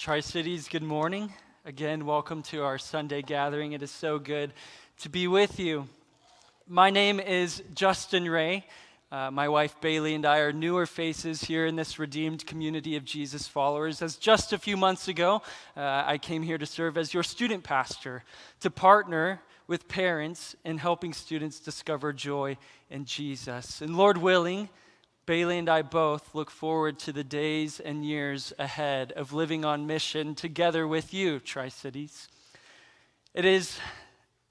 Tri Cities, good morning. Again, welcome to our Sunday gathering. It is so good to be with you. My name is Justin Ray. Uh, my wife Bailey and I are newer faces here in this redeemed community of Jesus followers. As just a few months ago, uh, I came here to serve as your student pastor, to partner with parents in helping students discover joy in Jesus. And Lord willing, Bailey and I both look forward to the days and years ahead of living on mission together with you, Tri Cities. It is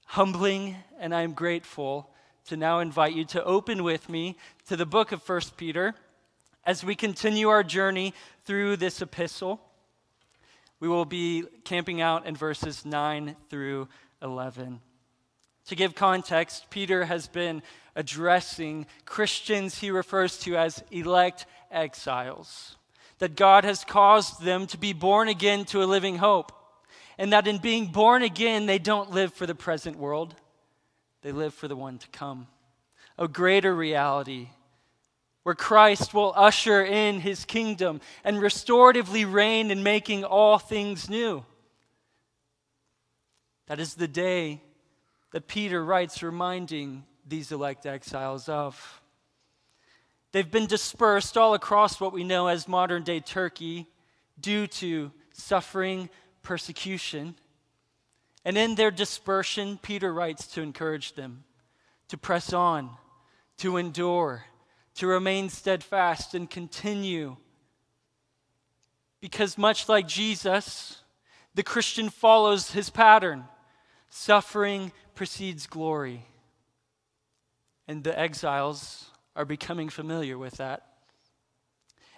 humbling and I'm grateful to now invite you to open with me to the book of 1 Peter as we continue our journey through this epistle. We will be camping out in verses 9 through 11. To give context, Peter has been addressing Christians he refers to as elect exiles. That God has caused them to be born again to a living hope. And that in being born again, they don't live for the present world, they live for the one to come. A greater reality where Christ will usher in his kingdom and restoratively reign in making all things new. That is the day that Peter writes, reminding these elect exiles of. They've been dispersed all across what we know as modern day Turkey due to suffering, persecution. And in their dispersion, Peter writes to encourage them to press on, to endure, to remain steadfast, and continue. Because much like Jesus, the Christian follows his pattern suffering precedes glory. And the exiles are becoming familiar with that.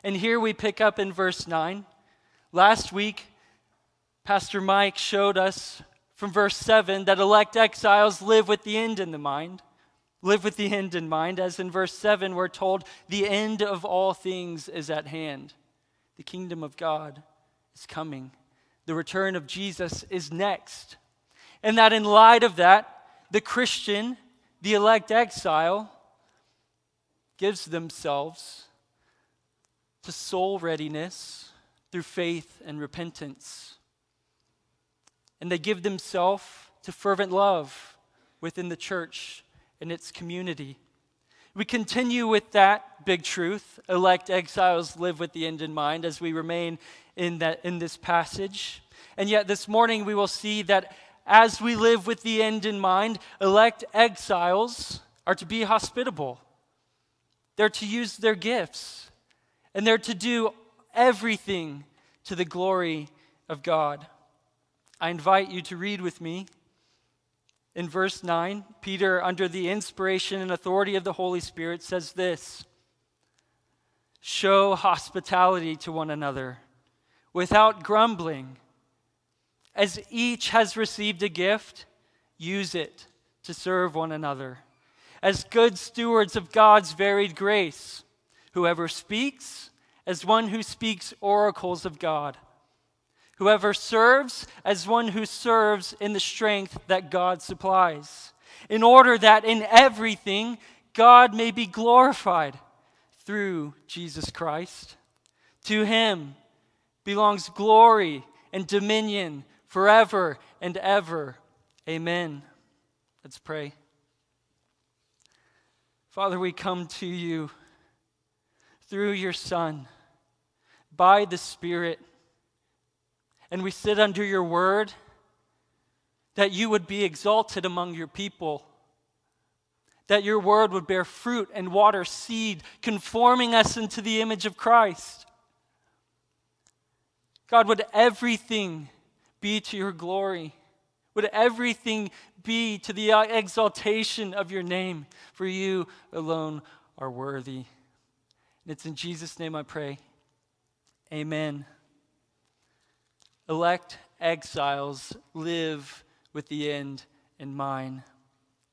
And here we pick up in verse 9. Last week, Pastor Mike showed us from verse 7 that elect exiles live with the end in the mind. Live with the end in mind, as in verse 7, we're told the end of all things is at hand. The kingdom of God is coming. The return of Jesus is next. And that in light of that, the Christian, the elect exile, gives themselves to soul readiness through faith and repentance. And they give themselves to fervent love within the church and its community. We continue with that big truth. Elect exiles live with the end in mind as we remain in, that, in this passage. And yet, this morning, we will see that as we live with the end in mind, elect exiles are to be hospitable. They're to use their gifts, and they're to do everything to the glory of God. I invite you to read with me. In verse 9, Peter, under the inspiration and authority of the Holy Spirit, says this Show hospitality to one another without grumbling. As each has received a gift, use it to serve one another. As good stewards of God's varied grace, whoever speaks, as one who speaks oracles of God. Whoever serves, as one who serves in the strength that God supplies, in order that in everything God may be glorified through Jesus Christ. To him belongs glory and dominion forever and ever. Amen. Let's pray. Father, we come to you through your Son, by the Spirit, and we sit under your word that you would be exalted among your people, that your word would bear fruit and water seed, conforming us into the image of Christ. God, would everything be to your glory? Would everything be to the exaltation of your name? For you alone are worthy. And it's in Jesus' name I pray. Amen. Elect exiles live with the end in mind.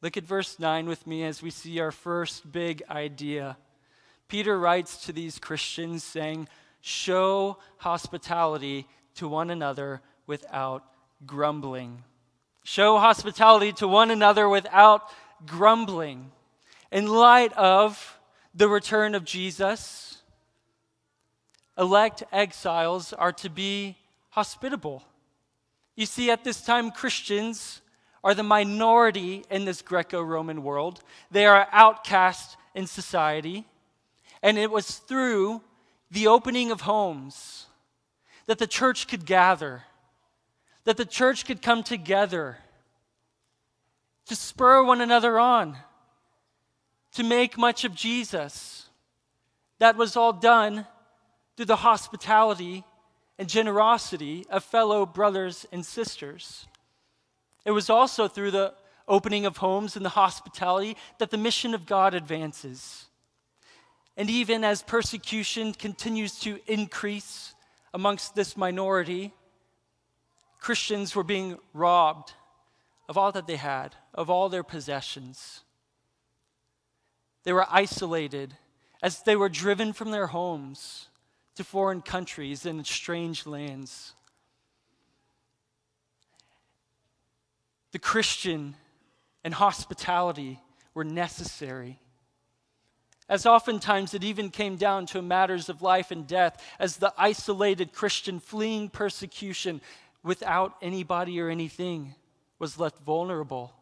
Look at verse 9 with me as we see our first big idea. Peter writes to these Christians saying, Show hospitality to one another without grumbling. Show hospitality to one another without grumbling. In light of the return of Jesus, elect exiles are to be hospitable. You see, at this time, Christians are the minority in this Greco Roman world. They are outcast in society. And it was through the opening of homes that the church could gather, that the church could come together to spur one another on, to make much of Jesus. That was all done through the hospitality and generosity of fellow brothers and sisters. It was also through the opening of homes and the hospitality that the mission of God advances. And even as persecution continues to increase amongst this minority, Christians were being robbed of all that they had, of all their possessions. They were isolated as they were driven from their homes to foreign countries and strange lands. The Christian and hospitality were necessary. As oftentimes it even came down to matters of life and death, as the isolated Christian fleeing persecution without anybody or anything was left vulnerable.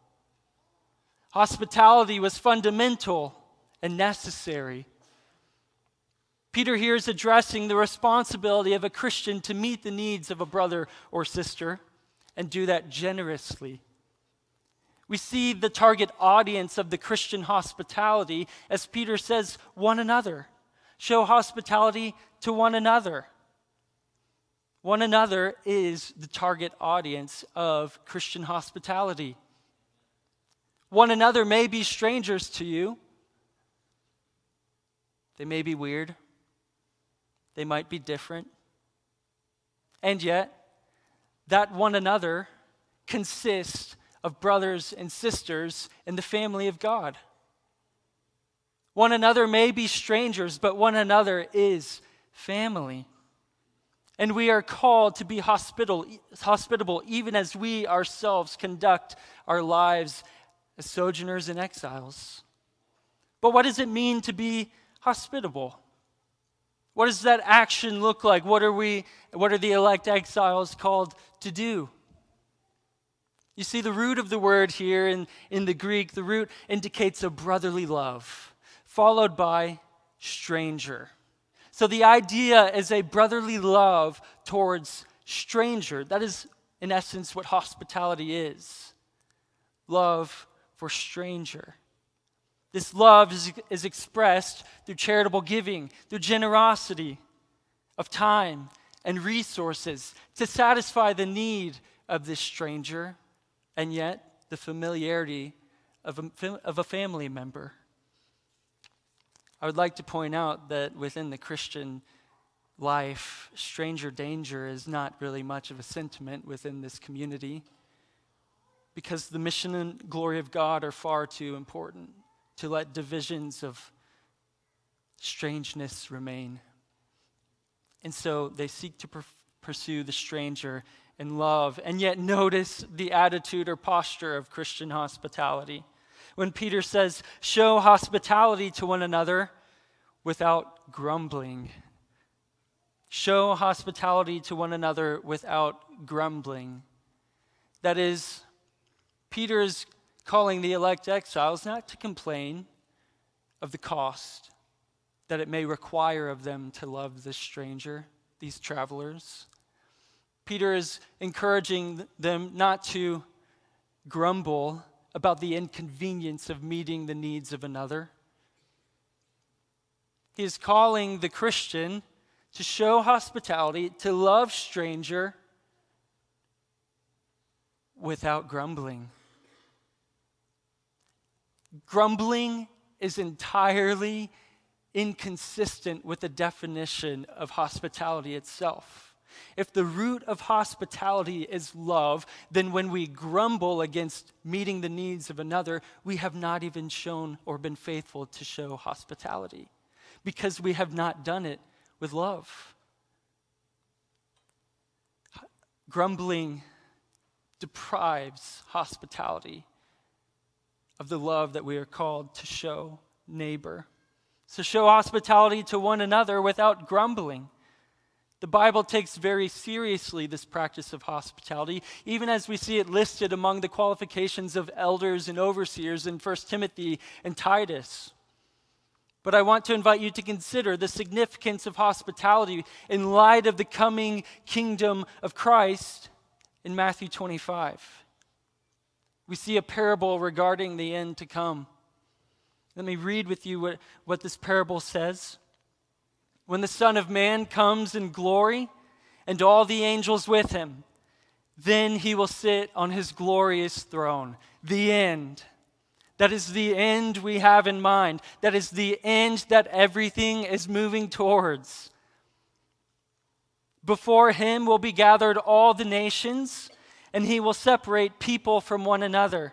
Hospitality was fundamental and necessary. Peter here is addressing the responsibility of a Christian to meet the needs of a brother or sister and do that generously. We see the target audience of the Christian hospitality, as Peter says, one another. Show hospitality to one another. One another is the target audience of Christian hospitality. One another may be strangers to you. They may be weird. They might be different. And yet, that one another consists of brothers and sisters in the family of God. One another may be strangers, but one another is family. And we are called to be hospitable, hospitable even as we ourselves conduct our lives as sojourners and exiles. But what does it mean to be hospitable? What does that action look like? What are we what are the elect exiles called to do? You see, the root of the word here in, in the Greek, the root indicates a brotherly love, followed by stranger. So the idea is a brotherly love towards stranger. That is, in essence, what hospitality is love for stranger. This love is, is expressed through charitable giving, through generosity of time and resources to satisfy the need of this stranger and yet the familiarity of a, of a family member. I would like to point out that within the Christian life, stranger danger is not really much of a sentiment within this community because the mission and glory of God are far too important to let divisions of strangeness remain. And so they seek to per- pursue the stranger in love. And yet, notice the attitude or posture of Christian hospitality. When Peter says, show hospitality to one another without grumbling. Show hospitality to one another without grumbling. That is, Peter is calling the elect exiles not to complain of the cost that it may require of them to love this stranger, these travelers. Peter is encouraging them not to grumble about the inconvenience of meeting the needs of another. He is calling the Christian to show hospitality, to love stranger without grumbling. Grumbling is entirely inconsistent with the definition of hospitality itself. If the root of hospitality is love, then when we grumble against meeting the needs of another, we have not even shown or been faithful to show hospitality because we have not done it with love. Grumbling deprives hospitality of the love that we are called to show neighbor. So show hospitality to one another without grumbling. The Bible takes very seriously this practice of hospitality, even as we see it listed among the qualifications of elders and overseers in 1 Timothy and Titus. But I want to invite you to consider the significance of hospitality in light of the coming kingdom of Christ in Matthew 25. We see a parable regarding the end to come. Let me read with you what, what this parable says. When the Son of Man comes in glory and all the angels with him, then he will sit on his glorious throne. The end. That is the end we have in mind. That is the end that everything is moving towards. Before him will be gathered all the nations, and he will separate people from one another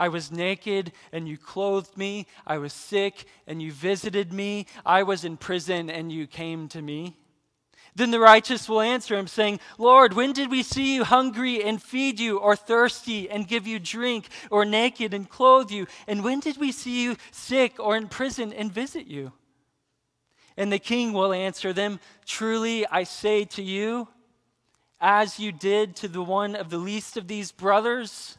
I was naked and you clothed me. I was sick and you visited me. I was in prison and you came to me. Then the righteous will answer him, saying, Lord, when did we see you hungry and feed you, or thirsty and give you drink, or naked and clothe you? And when did we see you sick or in prison and visit you? And the king will answer them, Truly I say to you, as you did to the one of the least of these brothers,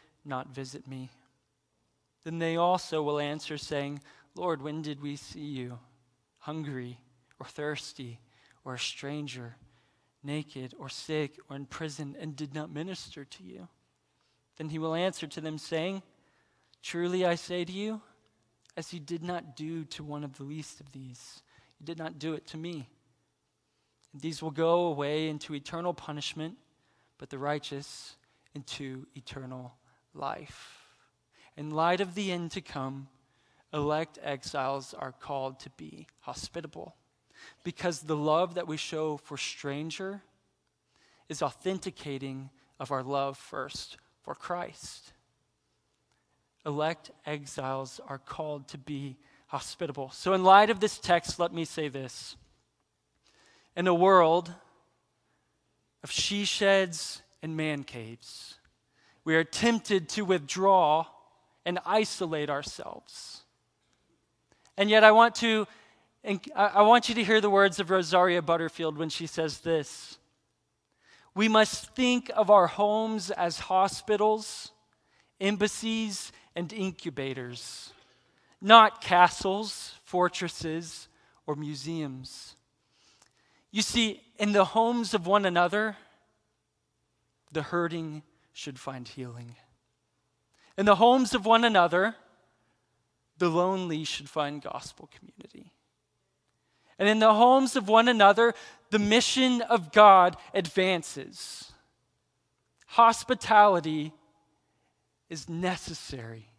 not visit me. Then they also will answer, saying, Lord, when did we see you hungry or thirsty or a stranger, naked or sick or in prison, and did not minister to you? Then he will answer to them, saying, Truly I say to you, as you did not do to one of the least of these, you did not do it to me. These will go away into eternal punishment, but the righteous into eternal life. In light of the end to come, elect exiles are called to be hospitable because the love that we show for stranger is authenticating of our love first for Christ. Elect exiles are called to be hospitable. So, in light of this text, let me say this. In a world of she sheds and man caves, we are tempted to withdraw and isolate ourselves. And yet, I want to. I want you to hear the words of Rosaria Butterfield when she says this We must think of our homes as hospitals, embassies, and incubators, not castles, fortresses, or museums. You see, in the homes of one another, the hurting should find healing. In the homes of one another, the lonely should find gospel community. And in the homes of one another, the mission of God advances. Hospitality is necessary.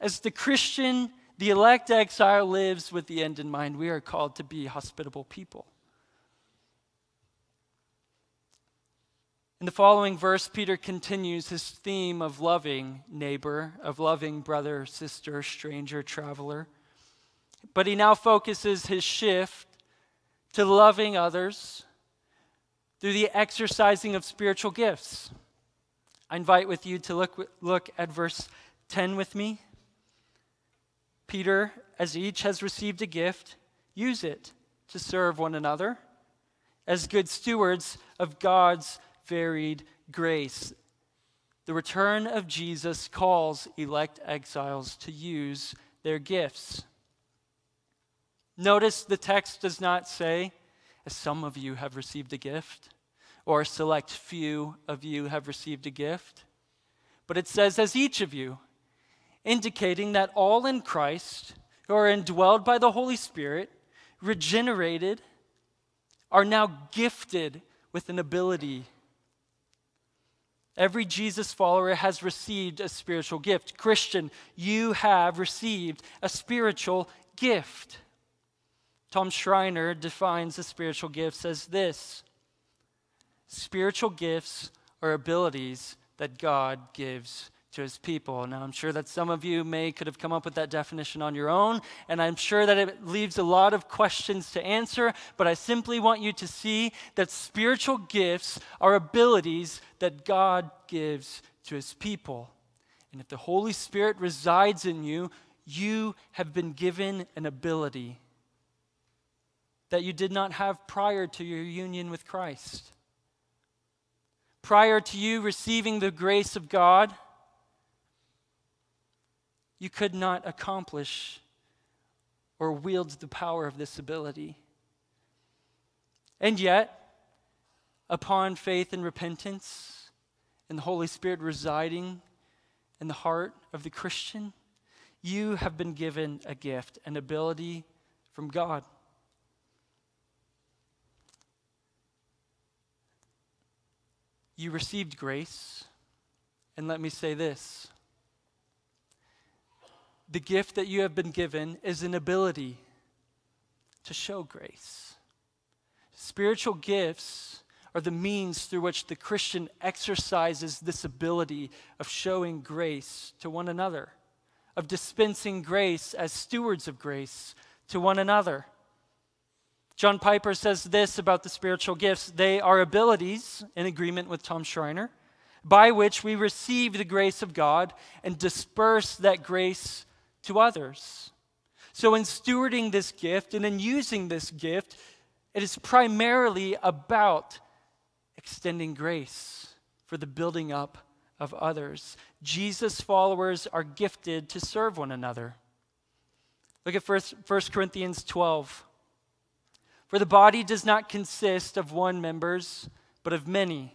As the Christian, the elect exile lives with the end in mind, we are called to be hospitable people. In the following verse, Peter continues his theme of loving neighbor, of loving brother, sister, stranger, traveler. But he now focuses his shift to loving others through the exercising of spiritual gifts. I invite with you to look, look at verse 10 with me. Peter, as each has received a gift, use it to serve one another as good stewards of God's varied grace. The return of Jesus calls elect exiles to use their gifts. Notice the text does not say, as some of you have received a gift, or a select few of you have received a gift, but it says, as each of you, indicating that all in Christ, who are indwelled by the Holy Spirit, regenerated, are now gifted with an ability. Every Jesus follower has received a spiritual gift. Christian, you have received a spiritual gift. Tom Schreiner defines the spiritual gifts as this spiritual gifts are abilities that God gives to his people. Now, I'm sure that some of you may could have come up with that definition on your own, and I'm sure that it leaves a lot of questions to answer, but I simply want you to see that spiritual gifts are abilities that God gives to his people. And if the Holy Spirit resides in you, you have been given an ability that you did not have prior to your union with Christ. Prior to you receiving the grace of God, you could not accomplish or wield the power of this ability. And yet, upon faith and repentance, and the Holy Spirit residing in the heart of the Christian, you have been given a gift, an ability from God. You received grace, and let me say this the gift that you have been given is an ability to show grace. Spiritual gifts are the means through which the Christian exercises this ability of showing grace to one another, of dispensing grace as stewards of grace to one another. John Piper says this about the spiritual gifts they are abilities, in agreement with Tom Schreiner, by which we receive the grace of God and disperse that grace to others. So, in stewarding this gift and in using this gift, it is primarily about extending grace for the building up of others. Jesus' followers are gifted to serve one another. Look at 1 Corinthians 12. For the body does not consist of one members, but of many.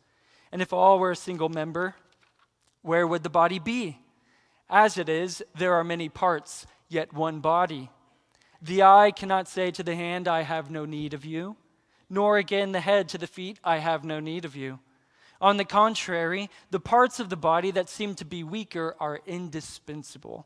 And if all were a single member, where would the body be? As it is, there are many parts, yet one body. The eye cannot say to the hand, I have no need of you, nor again the head to the feet, I have no need of you. On the contrary, the parts of the body that seem to be weaker are indispensable.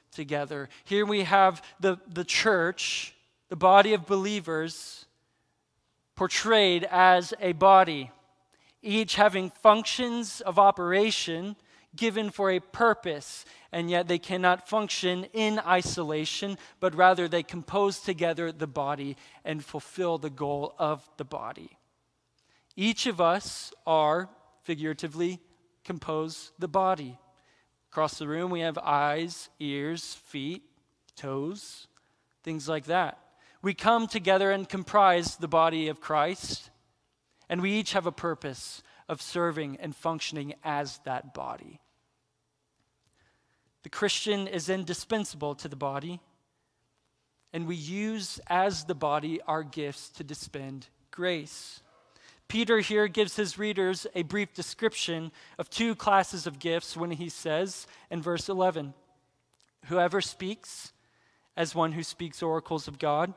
together. Here we have the, the church, the body of believers, portrayed as a body, each having functions of operation given for a purpose, and yet they cannot function in isolation, but rather they compose together the body and fulfill the goal of the body. Each of us are, figuratively, compose the body. Across the room, we have eyes, ears, feet, toes, things like that. We come together and comprise the body of Christ, and we each have a purpose of serving and functioning as that body. The Christian is indispensable to the body, and we use as the body our gifts to dispense grace. Peter here gives his readers a brief description of two classes of gifts when he says in verse 11 Whoever speaks, as one who speaks oracles of God,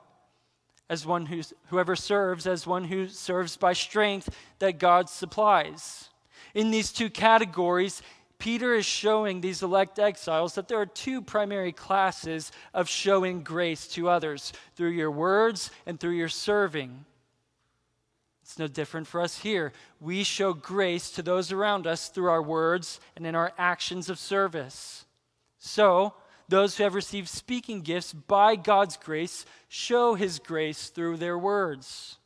as one who whoever serves as one who serves by strength that God supplies. In these two categories, Peter is showing these elect exiles that there are two primary classes of showing grace to others through your words and through your serving. It's no different for us here. We show grace to those around us through our words and in our actions of service. So, those who have received speaking gifts by God's grace show his grace through their words.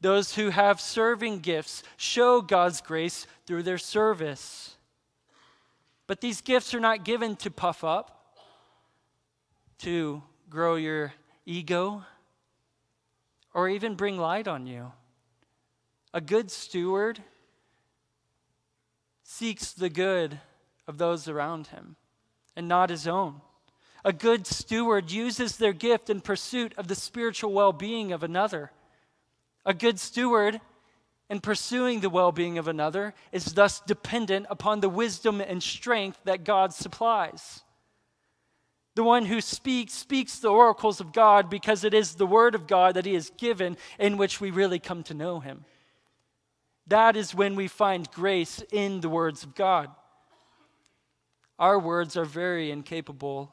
Those who have serving gifts show God's grace through their service. But these gifts are not given to puff up, to grow your ego, or even bring light on you. A good steward seeks the good of those around him and not his own. A good steward uses their gift in pursuit of the spiritual well being of another. A good steward, in pursuing the well being of another, is thus dependent upon the wisdom and strength that God supplies. The one who speaks, speaks the oracles of God because it is the word of God that he has given in which we really come to know him. That is when we find grace in the words of God. Our words are very incapable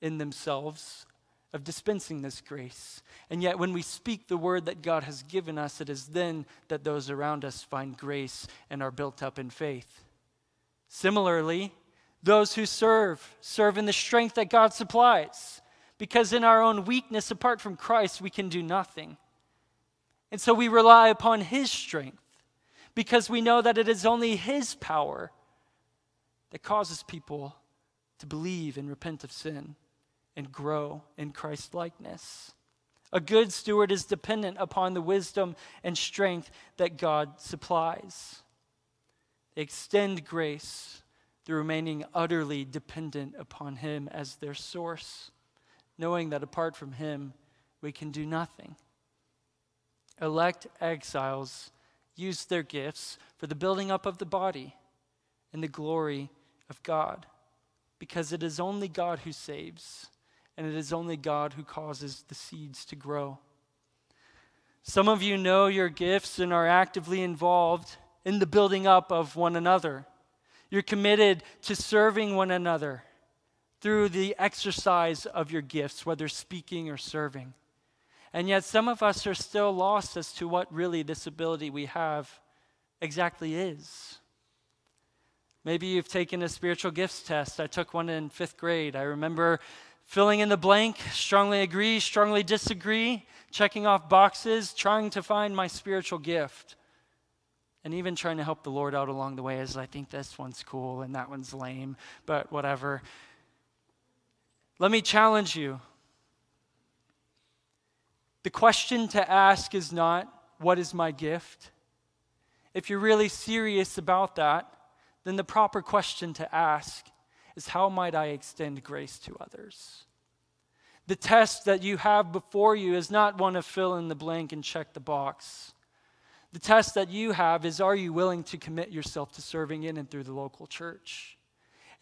in themselves of dispensing this grace. And yet, when we speak the word that God has given us, it is then that those around us find grace and are built up in faith. Similarly, those who serve, serve in the strength that God supplies. Because in our own weakness, apart from Christ, we can do nothing. And so we rely upon His strength because we know that it is only His power that causes people to believe and repent of sin and grow in Christ likeness. A good steward is dependent upon the wisdom and strength that God supplies. They extend grace through remaining utterly dependent upon Him as their source, knowing that apart from Him, we can do nothing. Elect exiles use their gifts for the building up of the body and the glory of God, because it is only God who saves and it is only God who causes the seeds to grow. Some of you know your gifts and are actively involved in the building up of one another. You're committed to serving one another through the exercise of your gifts, whether speaking or serving. And yet, some of us are still lost as to what really this ability we have exactly is. Maybe you've taken a spiritual gifts test. I took one in fifth grade. I remember filling in the blank, strongly agree, strongly disagree, checking off boxes, trying to find my spiritual gift. And even trying to help the Lord out along the way as I think this one's cool and that one's lame, but whatever. Let me challenge you. The question to ask is not, What is my gift? If you're really serious about that, then the proper question to ask is how might I extend grace to others? The test that you have before you is not one of fill in the blank and check the box. The test that you have is are you willing to commit yourself to serving in and through the local church?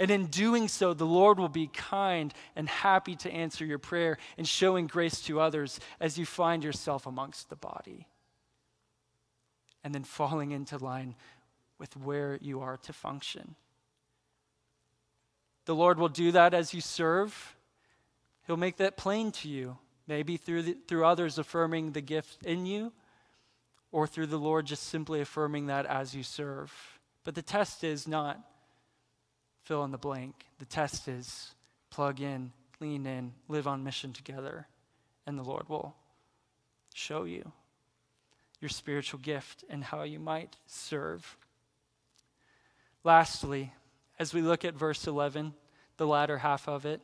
And in doing so, the Lord will be kind and happy to answer your prayer and showing grace to others as you find yourself amongst the body. And then falling into line with where you are to function. The Lord will do that as you serve. He'll make that plain to you, maybe through, the, through others affirming the gift in you, or through the Lord just simply affirming that as you serve. But the test is not fill in the blank. The test is plug in, lean in, live on mission together, and the Lord will show you your spiritual gift and how you might serve. Lastly, as we look at verse 11, the latter half of it,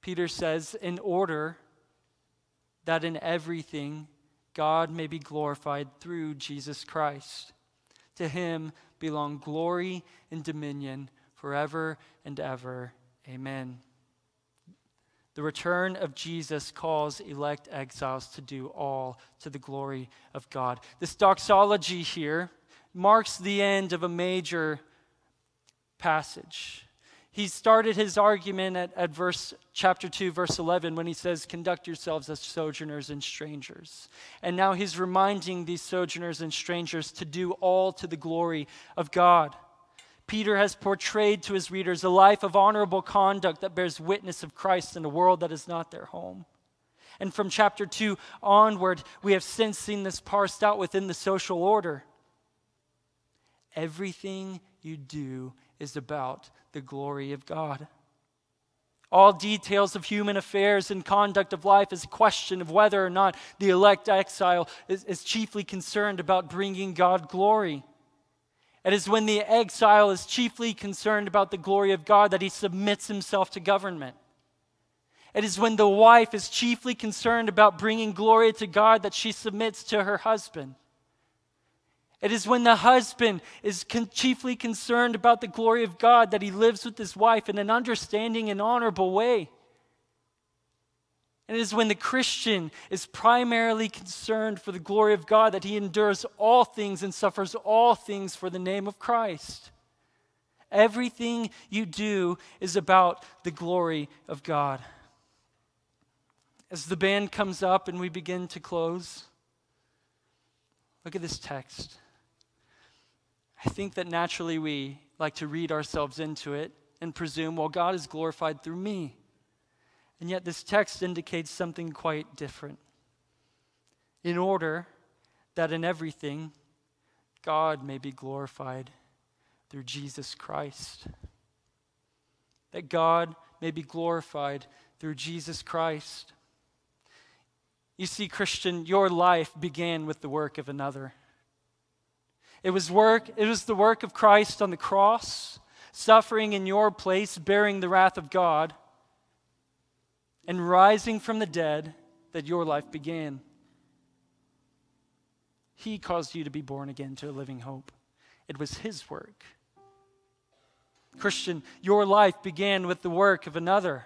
Peter says, in order that in everything God may be glorified through Jesus Christ. To him belong glory and dominion forever and ever. Amen. The return of Jesus calls elect exiles to do all to the glory of God. This doxology here marks the end of a major passage. He started his argument at, at verse chapter 2, verse 11, when he says, Conduct yourselves as sojourners and strangers. And now he's reminding these sojourners and strangers to do all to the glory of God. Peter has portrayed to his readers a life of honorable conduct that bears witness of Christ in a world that is not their home. And from chapter 2 onward, we have since seen this parsed out within the social order. Everything you do is about the glory of God. All details of human affairs and conduct of life is a question of whether or not the elect exile is, is chiefly concerned about bringing God glory. It is when the exile is chiefly concerned about the glory of God that he submits himself to government. It is when the wife is chiefly concerned about bringing glory to God that she submits to her husband. It is when the husband is con- chiefly concerned about the glory of God that he lives with his wife in an understanding and honorable way. And it is when the Christian is primarily concerned for the glory of God that he endures all things and suffers all things for the name of Christ. Everything you do is about the glory of God. As the band comes up and we begin to close, look at this text. I think that naturally we like to read ourselves into it and presume, well, God is glorified through me. And yet, this text indicates something quite different. In order that in everything, God may be glorified through Jesus Christ. That God may be glorified through Jesus Christ. You see, Christian, your life began with the work of another. It was work, it was the work of Christ on the cross, suffering in your place, bearing the wrath of God, and rising from the dead that your life began. He caused you to be born again to a living hope. It was His work. Christian, your life began with the work of another.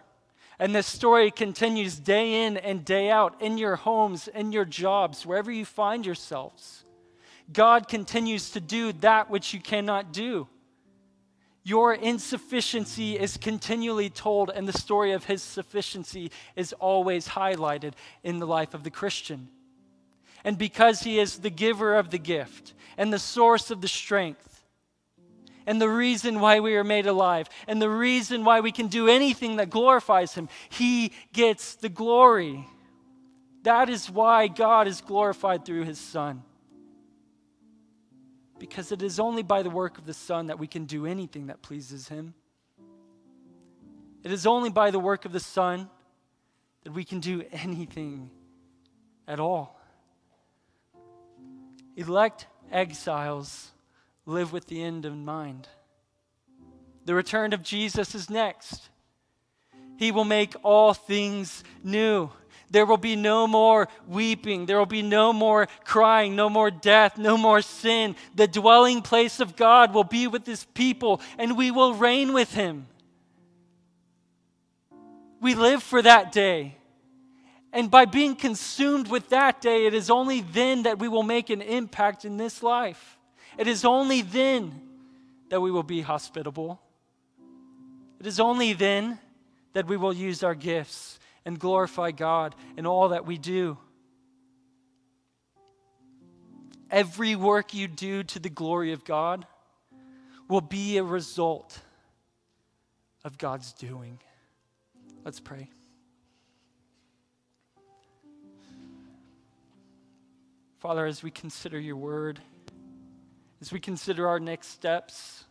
And this story continues day in and day out in your homes, in your jobs, wherever you find yourselves. God continues to do that which you cannot do. Your insufficiency is continually told, and the story of his sufficiency is always highlighted in the life of the Christian. And because he is the giver of the gift and the source of the strength, and the reason why we are made alive, and the reason why we can do anything that glorifies him, he gets the glory. That is why God is glorified through his Son because it is only by the work of the Son that we can do anything that pleases Him. It is only by the work of the Son that we can do anything at all. Elect exiles live with the end in mind. The return of Jesus is next. He will make all things new. There will be no more weeping. There will be no more crying, no more death, no more sin. The dwelling place of God will be with his people, and we will reign with him. We live for that day. And by being consumed with that day, it is only then that we will make an impact in this life. It is only then that we will be hospitable. It is only then that we will use our gifts and glorify God in all that we do. Every work you do to the glory of God will be a result of God's doing. Let's pray. Father, as we consider your word, as we consider our next steps,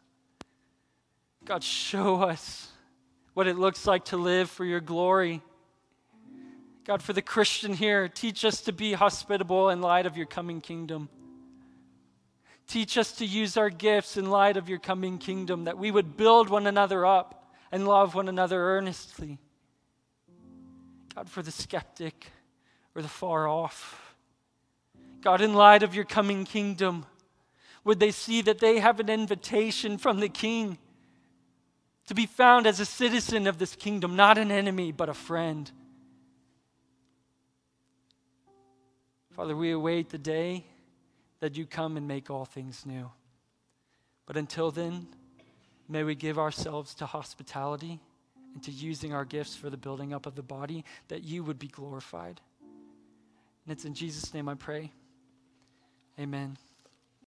God, show us what it looks like to live for your glory. God, for the Christian here, teach us to be hospitable in light of your coming kingdom. Teach us to use our gifts in light of your coming kingdom, that we would build one another up and love one another earnestly. God, for the skeptic or the far off. God, in light of your coming kingdom, would they see that they have an invitation from the King to be found as a citizen of this kingdom, not an enemy, but a friend? Father, we await the day that you come and make all things new. But until then, May we give ourselves to hospitality and to using our gifts for the building up of the body, that you would be glorified. And it's in Jesus' name I pray. Amen.